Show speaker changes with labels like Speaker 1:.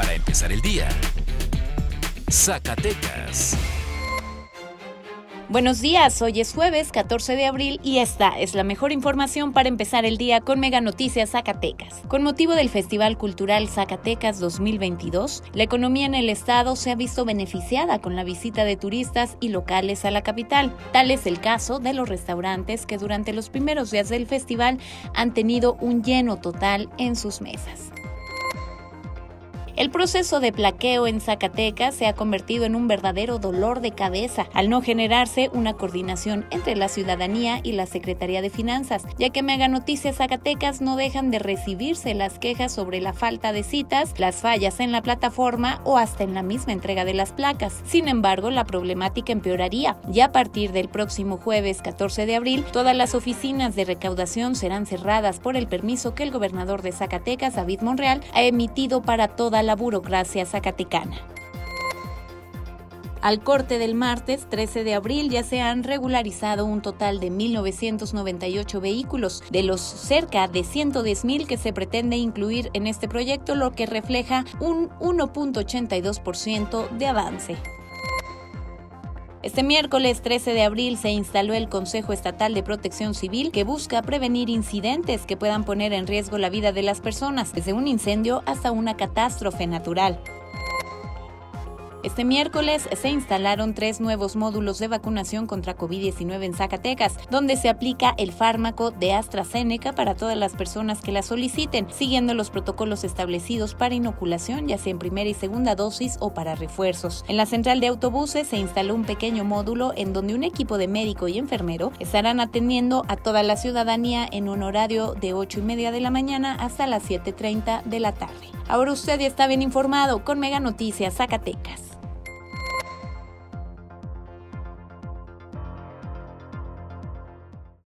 Speaker 1: para empezar el día. Zacatecas.
Speaker 2: Buenos días, hoy es jueves 14 de abril y esta es la mejor información para empezar el día con Mega Noticias Zacatecas. Con motivo del Festival Cultural Zacatecas 2022, la economía en el estado se ha visto beneficiada con la visita de turistas y locales a la capital. Tal es el caso de los restaurantes que durante los primeros días del festival han tenido un lleno total en sus mesas. El proceso de plaqueo en Zacatecas se ha convertido en un verdadero dolor de cabeza al no generarse una coordinación entre la ciudadanía y la Secretaría de Finanzas, ya que Mega Noticias Zacatecas no dejan de recibirse las quejas sobre la falta de citas, las fallas en la plataforma o hasta en la misma entrega de las placas. Sin embargo, la problemática empeoraría. Ya a partir del próximo jueves 14 de abril, todas las oficinas de recaudación serán cerradas por el permiso que el gobernador de Zacatecas, David Monreal, ha emitido para toda la la burocracia zacatecana. Al corte del martes 13 de abril ya se han regularizado un total de 1.998 vehículos, de los cerca de 110.000 que se pretende incluir en este proyecto, lo que refleja un 1.82% de avance. Este miércoles 13 de abril se instaló el Consejo Estatal de Protección Civil que busca prevenir incidentes que puedan poner en riesgo la vida de las personas, desde un incendio hasta una catástrofe natural. Este miércoles se instalaron tres nuevos módulos de vacunación contra COVID-19 en Zacatecas, donde se aplica el fármaco de AstraZeneca para todas las personas que la soliciten, siguiendo los protocolos establecidos para inoculación, ya sea en primera y segunda dosis o para refuerzos. En la central de autobuses se instaló un pequeño módulo en donde un equipo de médico y enfermero estarán atendiendo a toda la ciudadanía en un horario de 8 y media de la mañana hasta las 7.30 de la tarde. Ahora usted ya está bien informado con Mega Noticias Zacatecas.